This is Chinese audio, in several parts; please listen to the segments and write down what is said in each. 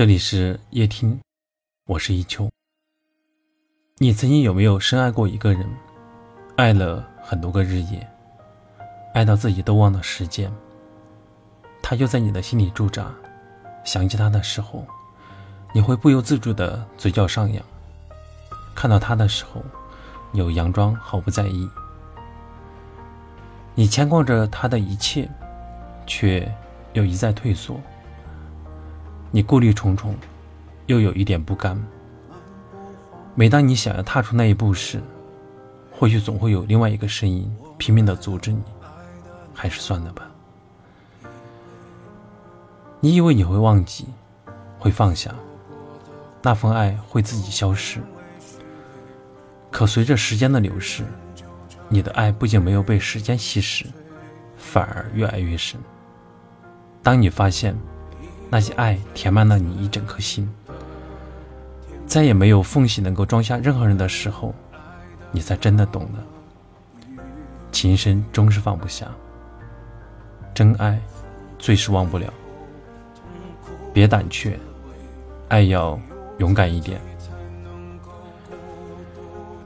这里是夜听，我是一秋。你曾经有没有深爱过一个人，爱了很多个日夜，爱到自己都忘了时间？他就在你的心里驻扎，想起他的时候，你会不由自主的嘴角上扬；看到他的时候，有佯装毫不在意。你牵挂着他的一切，却又一再退缩。你顾虑重重，又有一点不甘。每当你想要踏出那一步时，或许总会有另外一个声音拼命的阻止你，还是算了吧。你以为你会忘记，会放下，那份爱会自己消失。可随着时间的流逝，你的爱不仅没有被时间稀释，反而越爱越深。当你发现，那些爱填满了你一整颗心，再也没有缝隙能够装下任何人的时候，你才真的懂了。情深终是放不下，真爱最是忘不了。别胆怯，爱要勇敢一点。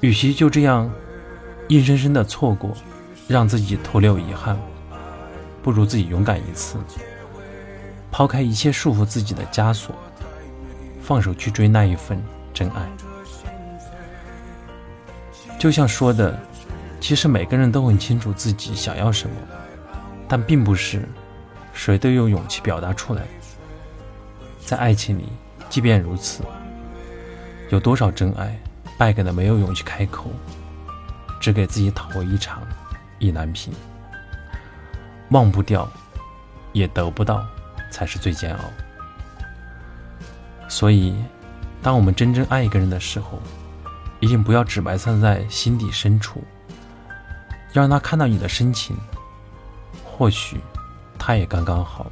与其就这样硬生生的错过，让自己徒留遗憾，不如自己勇敢一次。抛开一切束缚自己的枷锁，放手去追那一份真爱。就像说的，其实每个人都很清楚自己想要什么，但并不是谁都有勇气表达出来。在爱情里，即便如此，有多少真爱败给了没有勇气开口，只给自己讨回一场意难平，忘不掉，也得不到。才是最煎熬。所以，当我们真正爱一个人的时候，一定不要只埋藏在心底深处，要让他看到你的深情。或许，他也刚刚好，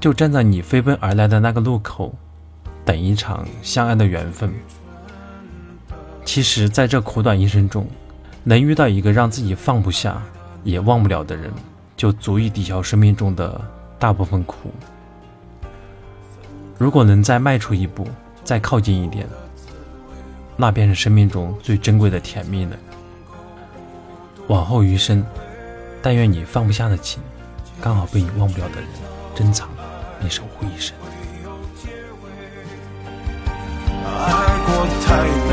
就站在你飞奔而来的那个路口，等一场相爱的缘分。其实，在这苦短一生中，能遇到一个让自己放不下也忘不了的人，就足以抵消生命中的。大部分苦。如果能再迈出一步，再靠近一点，那便是生命中最珍贵的甜蜜了。往后余生，但愿你放不下的情，刚好被你忘不了的人珍藏并守护一生。爱过太。